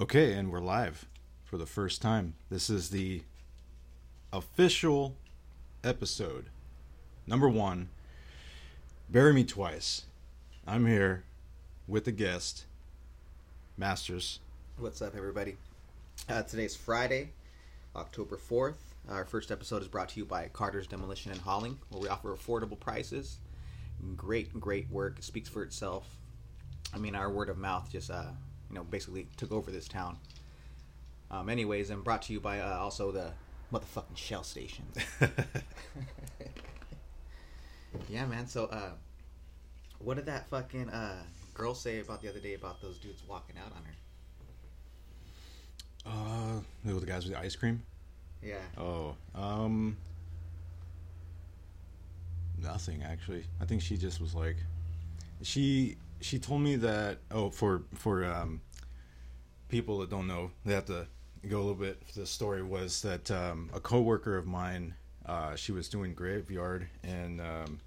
Okay, and we're live for the first time. This is the official episode, number one. Bury me twice. I'm here with the guest, Masters. What's up, everybody? Uh, today's Friday, October 4th. Our first episode is brought to you by Carter's Demolition and Hauling, where we offer affordable prices. Great, great work. It speaks for itself. I mean, our word of mouth just, uh, you know, basically took over this town. Um, anyways, and brought to you by uh, also the motherfucking Shell Station. yeah, man. So, uh, what did that fucking uh, girl say about the other day about those dudes walking out on her? uh, the guys with the ice cream? Yeah. Oh, um, nothing actually. I think she just was like, she she told me that. Oh, for for um, people that don't know, they have to go a little bit. The story was that um, a coworker of mine, uh, she was doing graveyard, and um,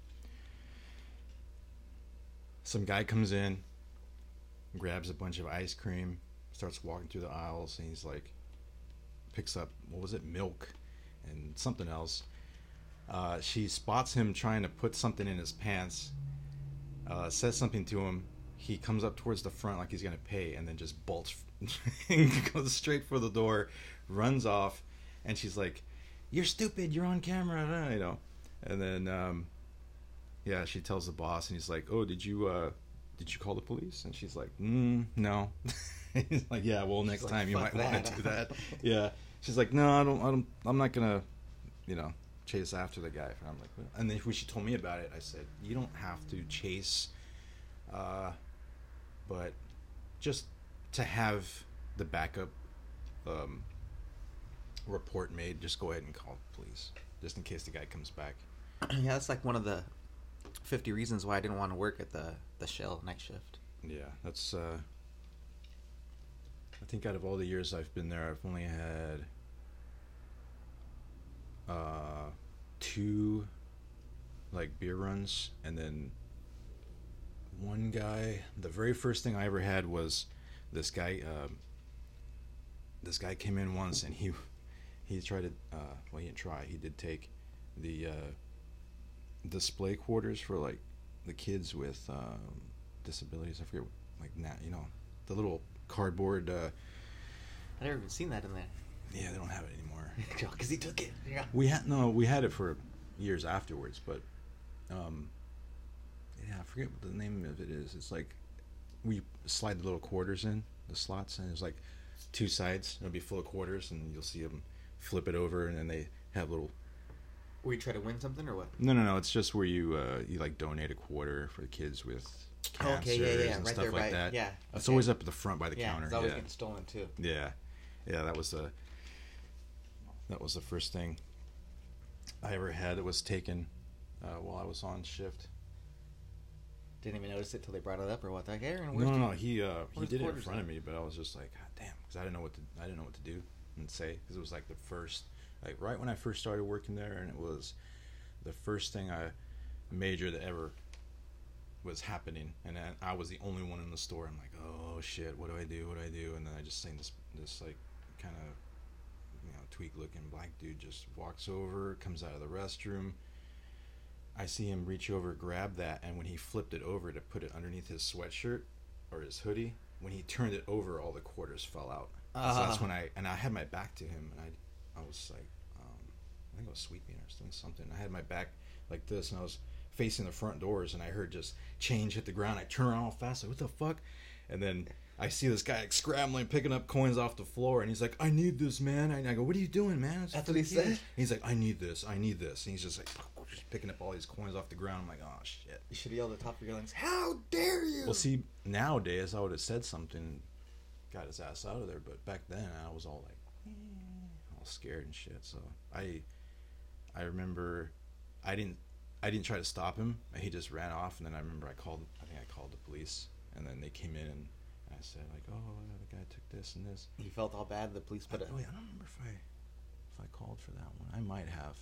some guy comes in, grabs a bunch of ice cream, starts walking through the aisles, and he's like, picks up what was it, milk, and something else. Uh, she spots him trying to put something in his pants. Uh, says something to him. He comes up towards the front like he's gonna pay, and then just bolts, goes straight for the door, runs off, and she's like, "You're stupid. You're on camera." You know, and then um, yeah, she tells the boss, and he's like, "Oh, did you uh, did you call the police?" And she's like, mm, "No." he's like, "Yeah, well, next like, time you might want to do that." yeah, she's like, "No, I don't. I don't. I'm not gonna, you know, chase after the guy." And I'm like, and then when she told me about it, I said, "You don't have to chase, uh, but just to have the backup um, report made, just go ahead and call the police, just in case the guy comes back." yeah, that's like one of the 50 reasons why I didn't want to work at the, the Shell night shift. Yeah, that's. Uh, I think out of all the years I've been there, I've only had uh, two like beer runs, and then one guy. The very first thing I ever had was this guy. Um, this guy came in once, and he he tried to. Uh, well, he didn't try. He did take the uh, display quarters for like the kids with um, disabilities. I forget, like na you know, the little cardboard. Uh, I never even seen that in there. Yeah, they don't have it anymore. Because he took it. Yeah. We had no, we had it for years afterwards, but um, yeah, I forget what the name of it is. It's like we slide the little quarters in the slots, and there's like two sides. It'll be full of quarters, and you'll see them flip it over, and then they have little. We try to win something or what? No, no, no. It's just where you uh, you like donate a quarter for the kids with Oh, cancers okay, yeah, yeah, and right stuff there like by- that. yeah, It's always up at the front by the yeah, counter. it's always yeah. getting stolen too. Yeah, yeah, that was the that was the first thing I ever had that was taken uh, while I was on shift. Didn't even notice it till they brought it up or what? Like, Aaron, No, where's no, no. He uh, he did it in front at? of me, but I was just like, God damn, because I didn't know what to I didn't know what to do and say because it was like the first like right when I first started working there, and it was the first thing I major that ever was happening, and I was the only one in the store. I'm like, oh shit, what do I do? What do I do? And then I just seen this this like kind of tweak looking black dude just walks over, comes out of the restroom. I see him reach over, grab that, and when he flipped it over to put it underneath his sweatshirt or his hoodie, when he turned it over, all the quarters fell out. So that's Ah. when I and I had my back to him, and I I was like, um, I think I was sweeping or doing something. I had my back like this, and I was facing the front doors, and I heard just change hit the ground. I turn around all fast, like what the fuck, and then. I see this guy like, scrambling, picking up coins off the floor, and he's like, "I need this, man." And I go, "What are you doing, man?" It's That's what he kids." said? He's like, "I need this, I need this," and he's just like, just picking up all these coins off the ground. I'm like, "Oh shit." You should yell at the top of your lungs. How dare you? Well, see, nowadays I would have said something, got his ass out of there. But back then I was all like, eh, all scared and shit. So I, I remember, I didn't, I didn't try to stop him. He just ran off, and then I remember I called. I think I called the police, and then they came in and I said like, oh, the guy took this and this. You felt all bad. The police I, put it. oh, I don't remember if I, if I called for that one. I might have,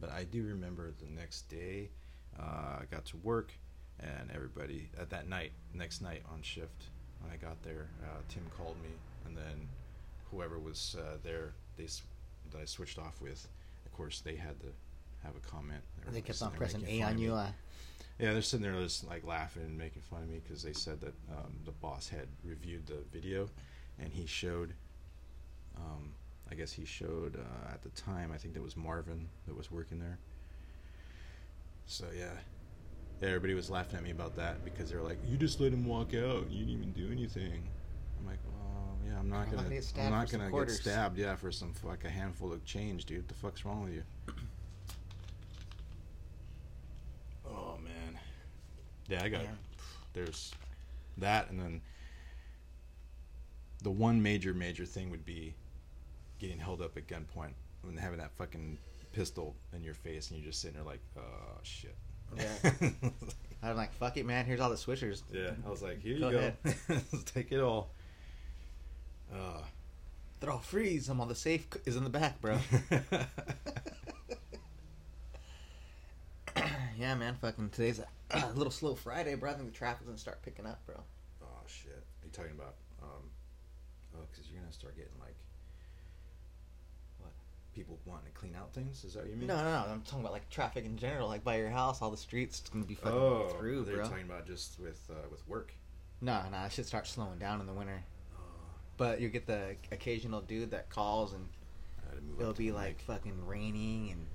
but I do remember the next day, uh, I got to work, and everybody at that night, next night on shift, when I got there. Uh, Tim called me, and then whoever was uh, there, they that I switched off with. Of course, they had to have a comment. They kept on pressing A on you. Yeah, they're sitting there just like laughing and making fun of me because they said that um, the boss had reviewed the video, and he showed. Um, I guess he showed uh, at the time. I think that was Marvin that was working there. So yeah, everybody was laughing at me about that because they were like, "You just let him walk out. You didn't even do anything." I'm like, "Oh yeah, I'm not I'm gonna. gonna get stabbed I'm not gonna get stabbed. Yeah, for some like a handful of change, dude. What the fuck's wrong with you?" oh man. Yeah, I got. Yeah. There's that, and then the one major major thing would be getting held up at gunpoint and having that fucking pistol in your face, and you're just sitting there like, "Oh shit." Yeah. I'm like, fuck it, man. Here's all the swishers. Yeah, I was like, here Go you go. Take it all. Uh, Throw freeze. I'm on the safe. Is in the back, bro. yeah, man. Fucking today's a, little slow Friday, bro. I think the traffic's gonna start picking up, bro. oh shit! Are you talking about? Um, oh, because you're gonna start getting like What? people wanting to clean out things. Is that what you mean? No, no, no. I'm talking about like traffic in general. Like by your house, all the streets it's gonna be fucking Oh, through, they're bro. talking about just with uh, with work. No, no. It should start slowing down in the winter. Oh, But you get the occasional dude that calls and I had to move it'll be like fucking raining and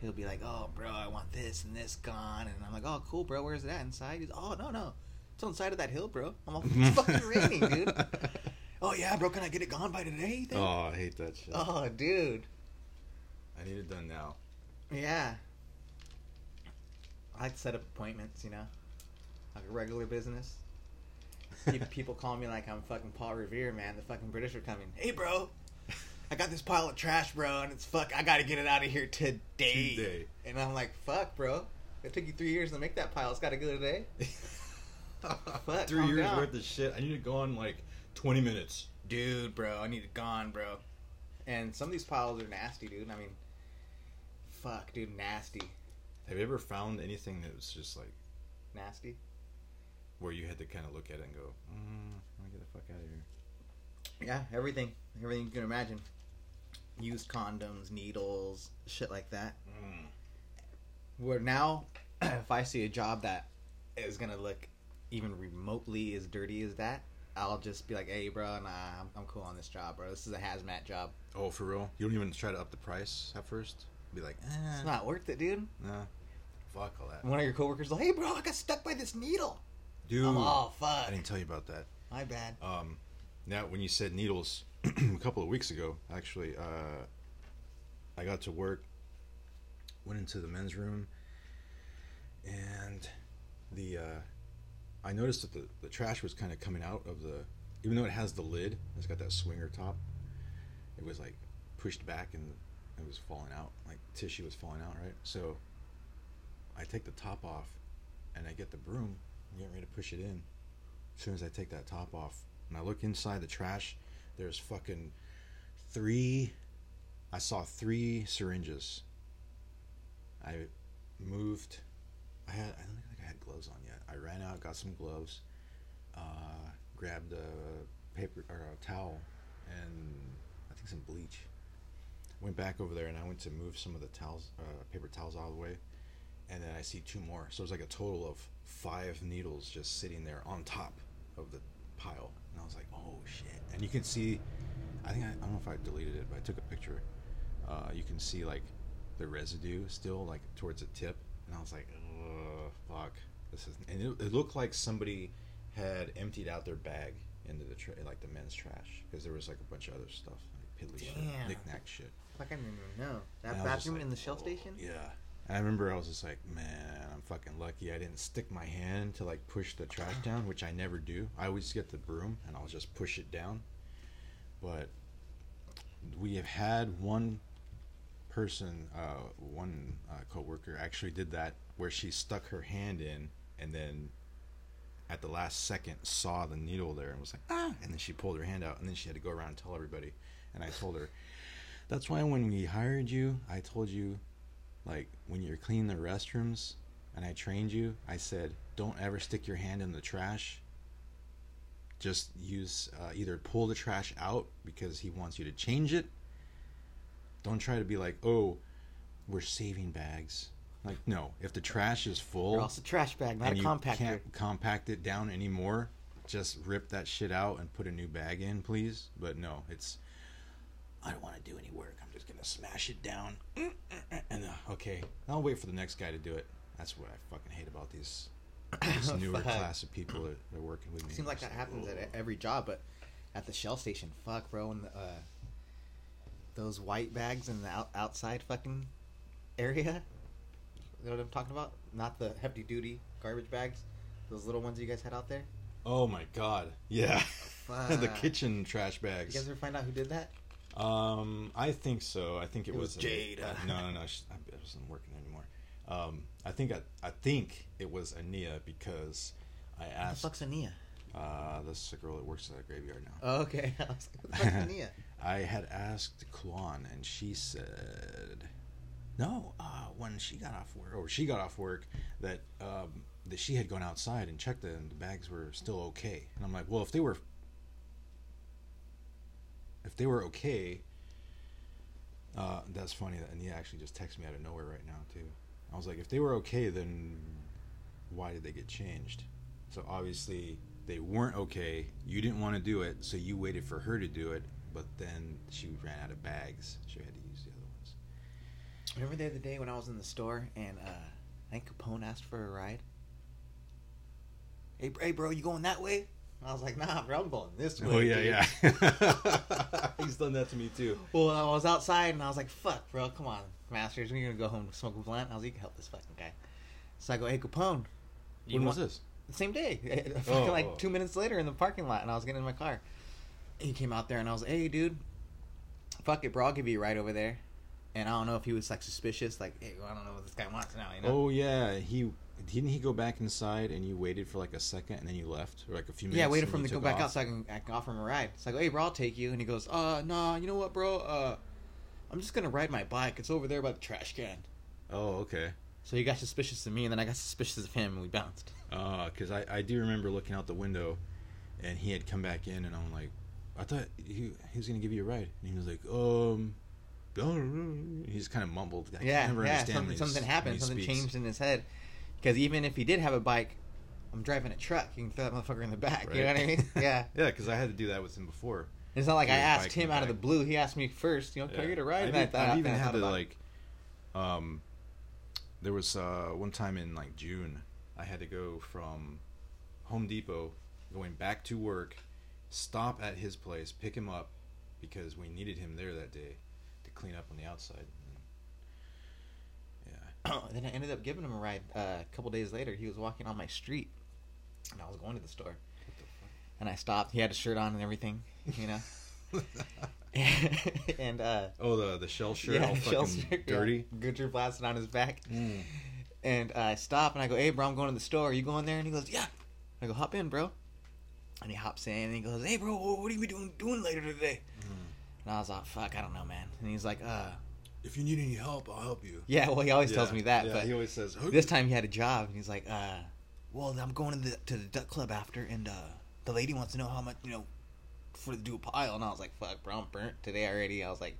he'll be like, "Oh, bro, I want this and this gone," and I'm like, "Oh, cool, bro. Where's that inside?" He's, "Oh, no, no, it's on the side of that hill, bro." I'm like, "It's fucking raining, dude." Oh yeah, bro. Can I get it gone by today? Oh, I hate that shit. Oh, dude. I need it done now. Yeah. I like to set up appointments, you know, like a regular business. People call me like I'm fucking Paul Revere, man. The fucking British are coming. Hey, bro. I got this pile of trash, bro, and it's fuck. I gotta get it out of here today. Today. And I'm like, fuck, bro. It took you three years to make that pile. It's gotta go today. Fuck, Three years down. worth of shit. I need to go on like 20 minutes. Dude, bro, I need it gone, bro. And some of these piles are nasty, dude. I mean, fuck, dude, nasty, Have you ever found anything that was just like nasty. where you had to kind of look at it and go, mm, "Let me get the fuck out of here"? Yeah, everything, everything you can imagine. Used condoms, needles, shit like that. Mm. Where now, if I see a job that is gonna look even remotely as dirty as that, I'll just be like, "Hey, bro, nah, I'm, I'm cool on this job, bro. This is a hazmat job. Oh, for real? You don't even try to up the price at first? Be like, eh, It's not worth it, dude." nah, fuck all that, One of your coworkers like, "Hey, bro, I got stuck by this needle." dude. I'm all fuck. I didn't tell you about that. My bad. Um, now when you said needles, a couple of weeks ago, actually, uh, I got to work, went into the men's room, and the uh, I noticed that the, the trash was kind of coming out of the, even though it has the lid, it's got that swinger top. It was like pushed back and it was falling out, like tissue was falling out, right? So I take the top off, and I get the broom, getting ready to push it in. As soon as I take that top off, and I look inside the trash, there's fucking three. I saw three syringes. I moved. I had. I don't think I had gloves on yet. I ran out, got some gloves, uh, grabbed a paper or a towel, and I think some bleach. Went back over there, and I went to move some of the towels, uh, paper towels out of the way, and then I see two more. So it's like a total of five needles just sitting there on top of the pile, and I was like, "Oh shit!" And you can see, I think I, I don't know if I deleted it, but I took a picture. Uh, you can see like the residue still like towards the tip, and I was like, "Ugh, fuck, this is." And it, it looked like somebody had emptied out their bag into the tra- like the men's trash because there was like a bunch of other stuff, like piddly shit, knick-knack shit. Fuck, I didn't even know that And I was just bathroom like, in the Shell "Oh, station. Yeah. I remember I was just like, man, I'm fucking lucky I didn't stick my hand to like push the trash down, which I never do. I always get the broom and I'll just push it down. But we have had one person, uh, one uh, coworker actually did that where she stuck her hand in and then at the last second saw the needle there and was like, ah, and then she pulled her hand out and then she had to go around and tell everybody. And I told her, that's why when we hired you, I told you, like, when you're cleaning the restrooms and I trained you, I said, don't ever stick your hand in the trash just use uh, either pull the trash out because he wants you to change it. Don't try to be like, oh, we're saving bags. Like, no, if the trash is full Or else a trash bag, not and a you compactor. can't compact it down anymore, just rip that shit out and put a new bag in, please. But no, it's I don't want to do any work. I'm just gonna smash it down, and uh, okay, I'll wait for the next guy to do it. That's what I fucking hate about these this newer class of people that are working with me. It Seems like that happens at "Oh." every job, but at the Shell station, fuck, bro, and the, uh, those white bags in the out- outside fucking area. You know what I'm talking about? Not the hefty duty garbage bags. Those little ones you guys had out there. Oh my god, yeah, the kitchen trash bags. You guys ever find out who did that? Um, I think so. I think it, It was was, Jade. uh, no, no, no. She, I wasn't working there anymore. Um, I think I, I think it was Ania because I What the asked. fuck's Ania? Uh, this is a girl that works at the graveyard now. Oh, okay. I was like, what the fuck's Ania? I had asked Kwan, and she said, "No, uh, when she got off work, or she got off work, that um, that she had gone outside and checked it, and the bags were still okay." And I'm like, "Well, if they were, if they were okay, uh, that's funny." That Ania actually just texted me out of nowhere right now too. I was like, "If they were okay, then why did they get changed?" So obviously they weren't okay. You didn't want to do it, so you waited for her to do it. But then she ran out of bags. She had to use the other ones. Remember the other day when I was in the store and uh, I think Capone asked for a ride? Hey, hey, bro, you going that way? I was like, nah, bro, I'm going this oh, way. Oh yeah, dude." yeah. He's done that to me too. Well, I was outside and I was like, fuck, bro, come on, Masters, we're gonna go home and smoke a blunt. I was like, you can help this fucking guy. So I go, hey, Capone. you When was want- this? The same day. Oh, like oh. two minutes later in the parking lot and I was getting in my car. He came out there and I was like, hey, dude, fuck it, bro, I'll give you a ride over there. And I don't know if he was like suspicious, like, hey, well, I don't know what this guy wants now, you know? Oh yeah, he didn't he go back inside and you waited for like a second and then you left or like a few minutes. Yeah, I waited for him to go took back off? out so I can, I can offer him a ride. So I go, hey, bro, I'll take you. And he goes, uh, nah, you know what, bro? Uh, I'm just going to ride my bike. It's over there by the trash can. Oh okay. So he got suspicious of me, and then I got suspicious of him, and we bounced. Uh, because I, I do remember looking out the window, and he had come back in, and I'm like, I thought he, he was gonna give you a ride, and he was like, um, he just kind of mumbled. I yeah, never yeah. understand Something, something happened. Something speaks. changed in his head. Because even if he did have a bike, I'm driving a truck. You can throw that motherfucker in the back. You know what I mean? Yeah. yeah, because I had to do that with him before. It's not like I asked him out of the blue. He asked me first. You know, can I get a ride? I've, And I e- I've even had to like, um, there was uh, one time in like June, I had to go from Home Depot, going back to work, stop at his place, pick him up, because we needed him there that day to clean up on the outside. Yeah. then I ended up giving him a ride uh, a couple days later. He was walking on my street, and I was going to the store. And I stopped. He had a shirt on and everything, you know. and uh, oh, the the shell shirt, all the fucking shell shirt, yeah. dirty. Gucci blasted on his back. Mm. And I stop and I go, "Hey, bro, I'm going to the store. Are you going there?" And he goes, "Yeah." I go, "Hop in, bro." And he hops in and he goes, "Hey, bro, what are you doing doing later today?" And I was like, "Fuck, I don't know, man." And he's like, "Uh, If you need any help, I'll help you. yeah." Well, he always tells me that, yeah, but he always says, this time he had a job and he's like, uh, well, I'm going to the to the duck club after, and uh, the lady wants to know how much you know for to do a pile, and I was like, fuck, bro, I'm burnt today already. I was like,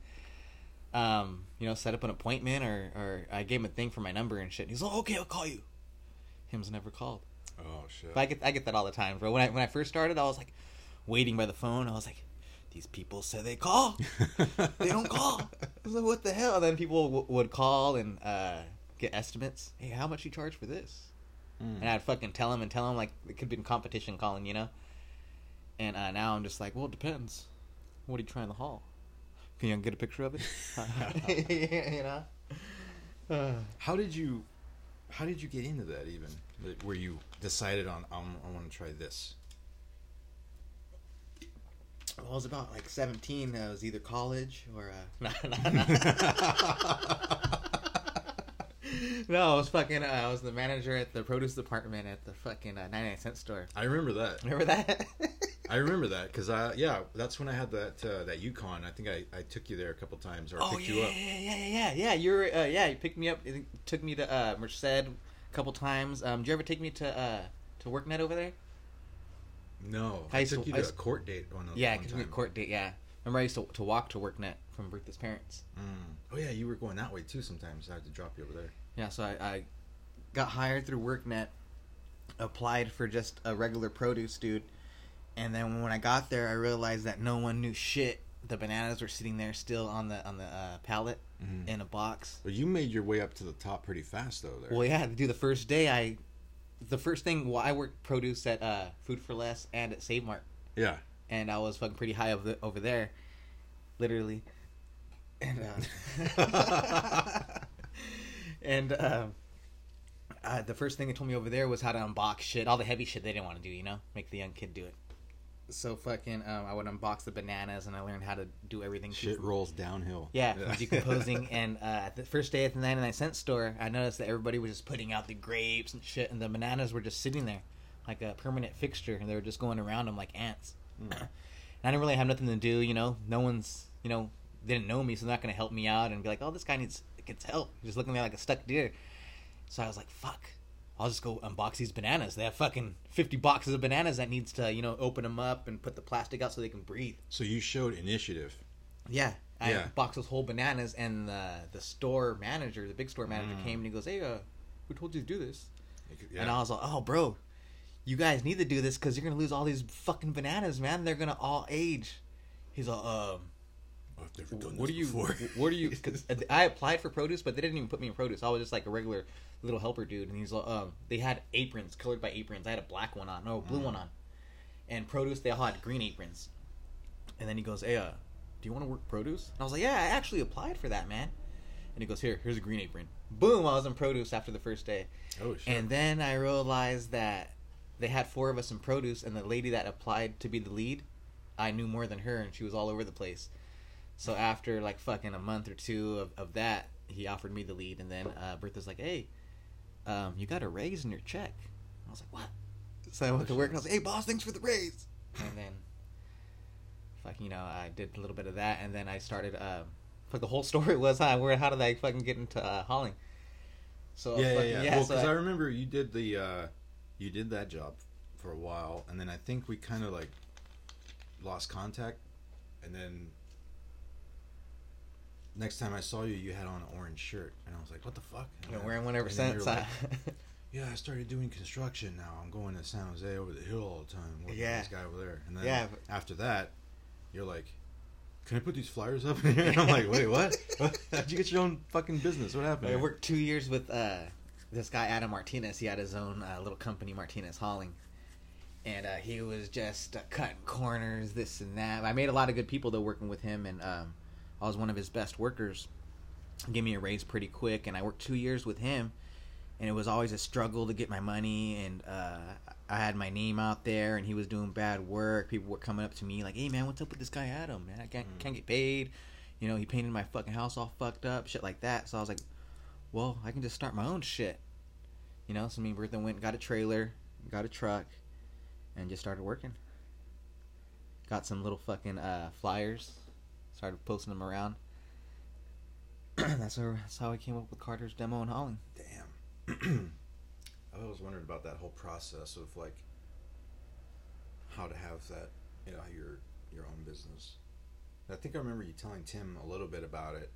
um, you know, set up an appointment, or or I gave him a thing for my number and shit. And he's like, okay, I'll call you. Him's never called. "Oh shit." But I get I get that all the time, bro. When I when I first started, I was like waiting by the phone. I was like, these people say they call, they don't call. I was like, what the hell? And then people w- would call and uh, get estimates. Hey, how much you charge for this? Mm. And I'd fucking tell them and tell them like it could be in competition calling, you know. And uh, now I'm just like, well, it depends. What are you trying to haul? Can you get a picture of it? you know. Uh, How did you, how did you get into that even? Where you decided on, um, I want to try this. Well, I was about like 17. I was either college or uh, no, no, no. no, I was fucking. Uh, I was the manager at the produce department at the fucking uh, 99 cent store. I remember that. Remember that? I remember that because I, yeah, that's when I had that uh, that Yukon. I think I, I took you there a couple times or oh picked yeah, you up. yeah, yeah, yeah, yeah, yeah. You're uh, yeah. You picked me up. you Took me to uh, Merced a couple times. Um, did you ever take me to uh, to WorkNet over there? No, I I, used took to- you to a court date on a Yeah, one because we had court date. Yeah, remember I used to, to walk to WorkNet from Bertha's parents. Mm. Oh yeah, you were going that way too. Sometimes I had to drop you over there. Yeah, so I, I got hired through WorkNet, applied for just a regular produce dude, and then when I got there, I realized that no one knew shit. The bananas were sitting there still on the on the uh, pallet Mhm. in a box. But you made your way up to the top pretty fast though. There. Well, yeah, to do the first day, I the first thing. Well, I worked produce at uh, Food for Less and at Save Mart, Yeah. and I was fucking pretty high over, over there, literally. And uh, and um, uh, the first thing they told me over there was how to unbox shit, all the heavy shit they didn't want to do, you know, make the young kid do it. So fucking, um, I would unbox the bananas, and I learned how to do everything. Shit rolls downhill. Yeah, from decomposing. and uh, at the first day at the 99 cent store, I noticed that everybody was just putting out the grapes and shit, and the bananas were just sitting there like a permanent fixture, and they were just going around them like ants. Mm. and I didn't really have nothing to do, you know. No one's, you know, didn't know me, so they're not going to help me out and be like, oh, this guy needs gets help. He's just looking at me like a stuck deer. So I was like, fuck. I'll just go unbox these bananas. They have fucking 50 boxes of bananas that needs to, you know, open them up and put the plastic out so they can breathe. So you showed initiative. Yeah. I Yeah. boxed those whole bananas, and the the store manager, the big store manager, Mm. came and he goes, "Hey, uh, who told you to do this?" Yeah. And I was like, "Oh, bro, you guys need to do this because you're gonna lose all these fucking bananas, man. They're gonna all age." He's like, "Um, I've never done what do you? before. What do you?" Cause I applied for produce, but they didn't even put me in produce. I was just like a regular little helper dude, and he's like, "Um, they had aprons colored by aprons. I had a black one on, no, a blue Mm. one on, and produce they all had green aprons." And then he goes, "Hey, uh, do you want to work produce?" And I was like, "Yeah, I actually applied for that, man." And he goes, "Here, here's a green apron." Boom! I was in produce after the first day. oh shit. And then I realized that they had four of us in produce, and the lady that applied to be the lead, I knew more than her, and she was all over the place. So after like fucking a month or two of, of that, he offered me the lead, and then uh, Bertha's like, "Hey, um, you got a raise in your check." I was like, "What?" So I went to work, and I was like, "Hey, boss, thanks for the raise." And then, fucking, you know, I did a little bit of that, and then I started. Um, like the whole story was, huh? Where how did I fucking get into uh, hauling? So yeah, yeah, fucking- yeah. well, so because I- I remember you did the, uh, you did that job for a while, and then I think we kind of like lost contact, and then next time I saw you, you had on an orange shirt, and I was like, "What the fuck?" I've And been wearing one ever since. like, yeah, I started doing construction now. I'm going to San Jose over the hill all the time. Working Yeah. with this guy over there, and then Yeah, but- after that, you're like. Can I put these flyers up in here? And I'm like, wait, what? What? How'd you get your own fucking business? What happened? I worked two years with uh, this guy Adam Martinez. He had his own uh, little company, Martinez Hauling, and uh, he was just uh, cutting corners, this and that. I made a lot of good people though working with him, and um, I was one of his best workers. He gave me a raise pretty quick, and I worked two years with him. And it was always a struggle to get my money, and uh, I had my name out there, and he was doing bad work. People were coming up to me like, "Hey, man, what's up with this guy Adam? Man, I can't Mm. can't get paid." You know, he painted my fucking house all fucked up, shit like that. So I was like, well, I can just start my own shit. You know, so me and Bertha went and got a trailer, got a truck, and just started working. Got some little fucking uh, flyers, started posting them around. that's, how, that's how I came up with Carter's demo and hauling. Damn. I always wondered about that whole process of like how to have that, you know, your your own business. I think I remember you telling Tim a little bit about it.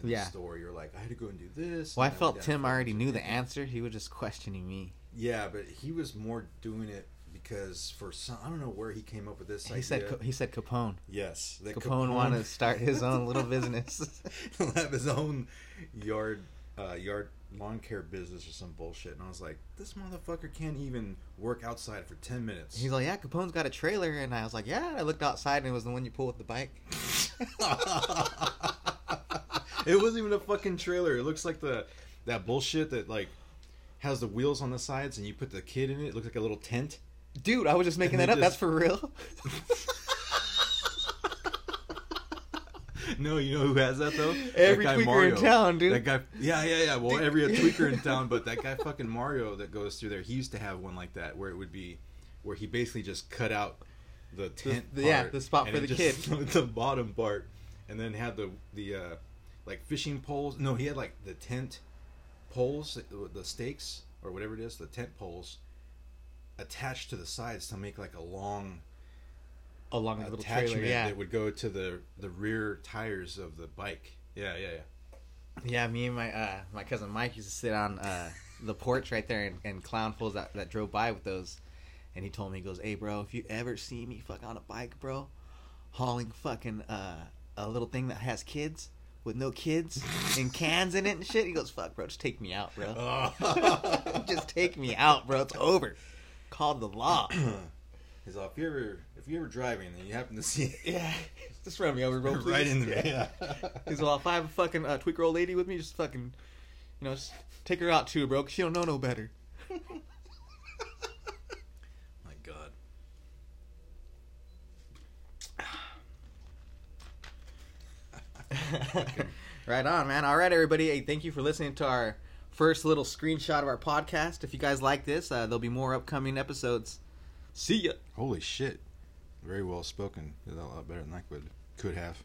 In Yeah. the store, you're like, I had to go and do this. Well, I and then we felt Tim already knew the answer. He was just questioning me. Yeah, but he was more doing it because for some, I don't know where he came up with this. He idea. said he said Capone. yes, that Capone wanted to start his own little business. He'll have his own yard uh, yard lawn care business or some bullshit. And I was like, this motherfucker can't even work outside for ten minutes. He's like, yeah, Capone's got a trailer, and I was like, yeah. I looked outside, and it was the one you pull with the bike. it wasn't even a fucking trailer. It looks like the that bullshit that like has the wheels on the sides and you put the kid in it. It looks like a little tent. Dude, I was just making that up. That's for real. No, you know who has that though? Every that guy tweaker in town, dude. That guy, yeah, yeah, yeah. Well, every tweaker in town, but that guy fucking Mario that goes through there, he used to have one like that where it would be, where he basically just cut out the tent, the- yeah, the spot for the just- kid. the bottom part, and then had the the uh, like fishing poles. No, he had like the tent poles, the stakes or whatever it is, the tent poles attached to the sides to make like a long Along the little attachment trailer, yeah. that would go to the the rear tires of the bike. Yeah, yeah, yeah. Yeah, me and my uh, my cousin Mike used to sit on uh, the porch right there and, and clown fools that, that drove by with those. And he told me, he goes, "Hey, bro, if you ever see me fuck on a bike, bro, hauling fucking uh, a little thing that has kids with no kids and cans in it and shit, he goes, fuck, bro, just take me out, bro. just take me out, bro. It's over. Called the law. He's like, if you ever if you ever driving and you happen to see yeah, just run me over, bro. Please. right in the yeah. He's like, well, if I have a fucking uh, tweaker old lady with me, just fucking, you know, just take her out too, bro. 'cause she don't know no better. My God. right on, man. All right, everybody. Hey, thank you for listening to our first little screenshot of our podcast. If you guys like this, uh, there'll be more upcoming episodes. See ya. Holy shit. Very well spoken. Did a lot better than I could could have.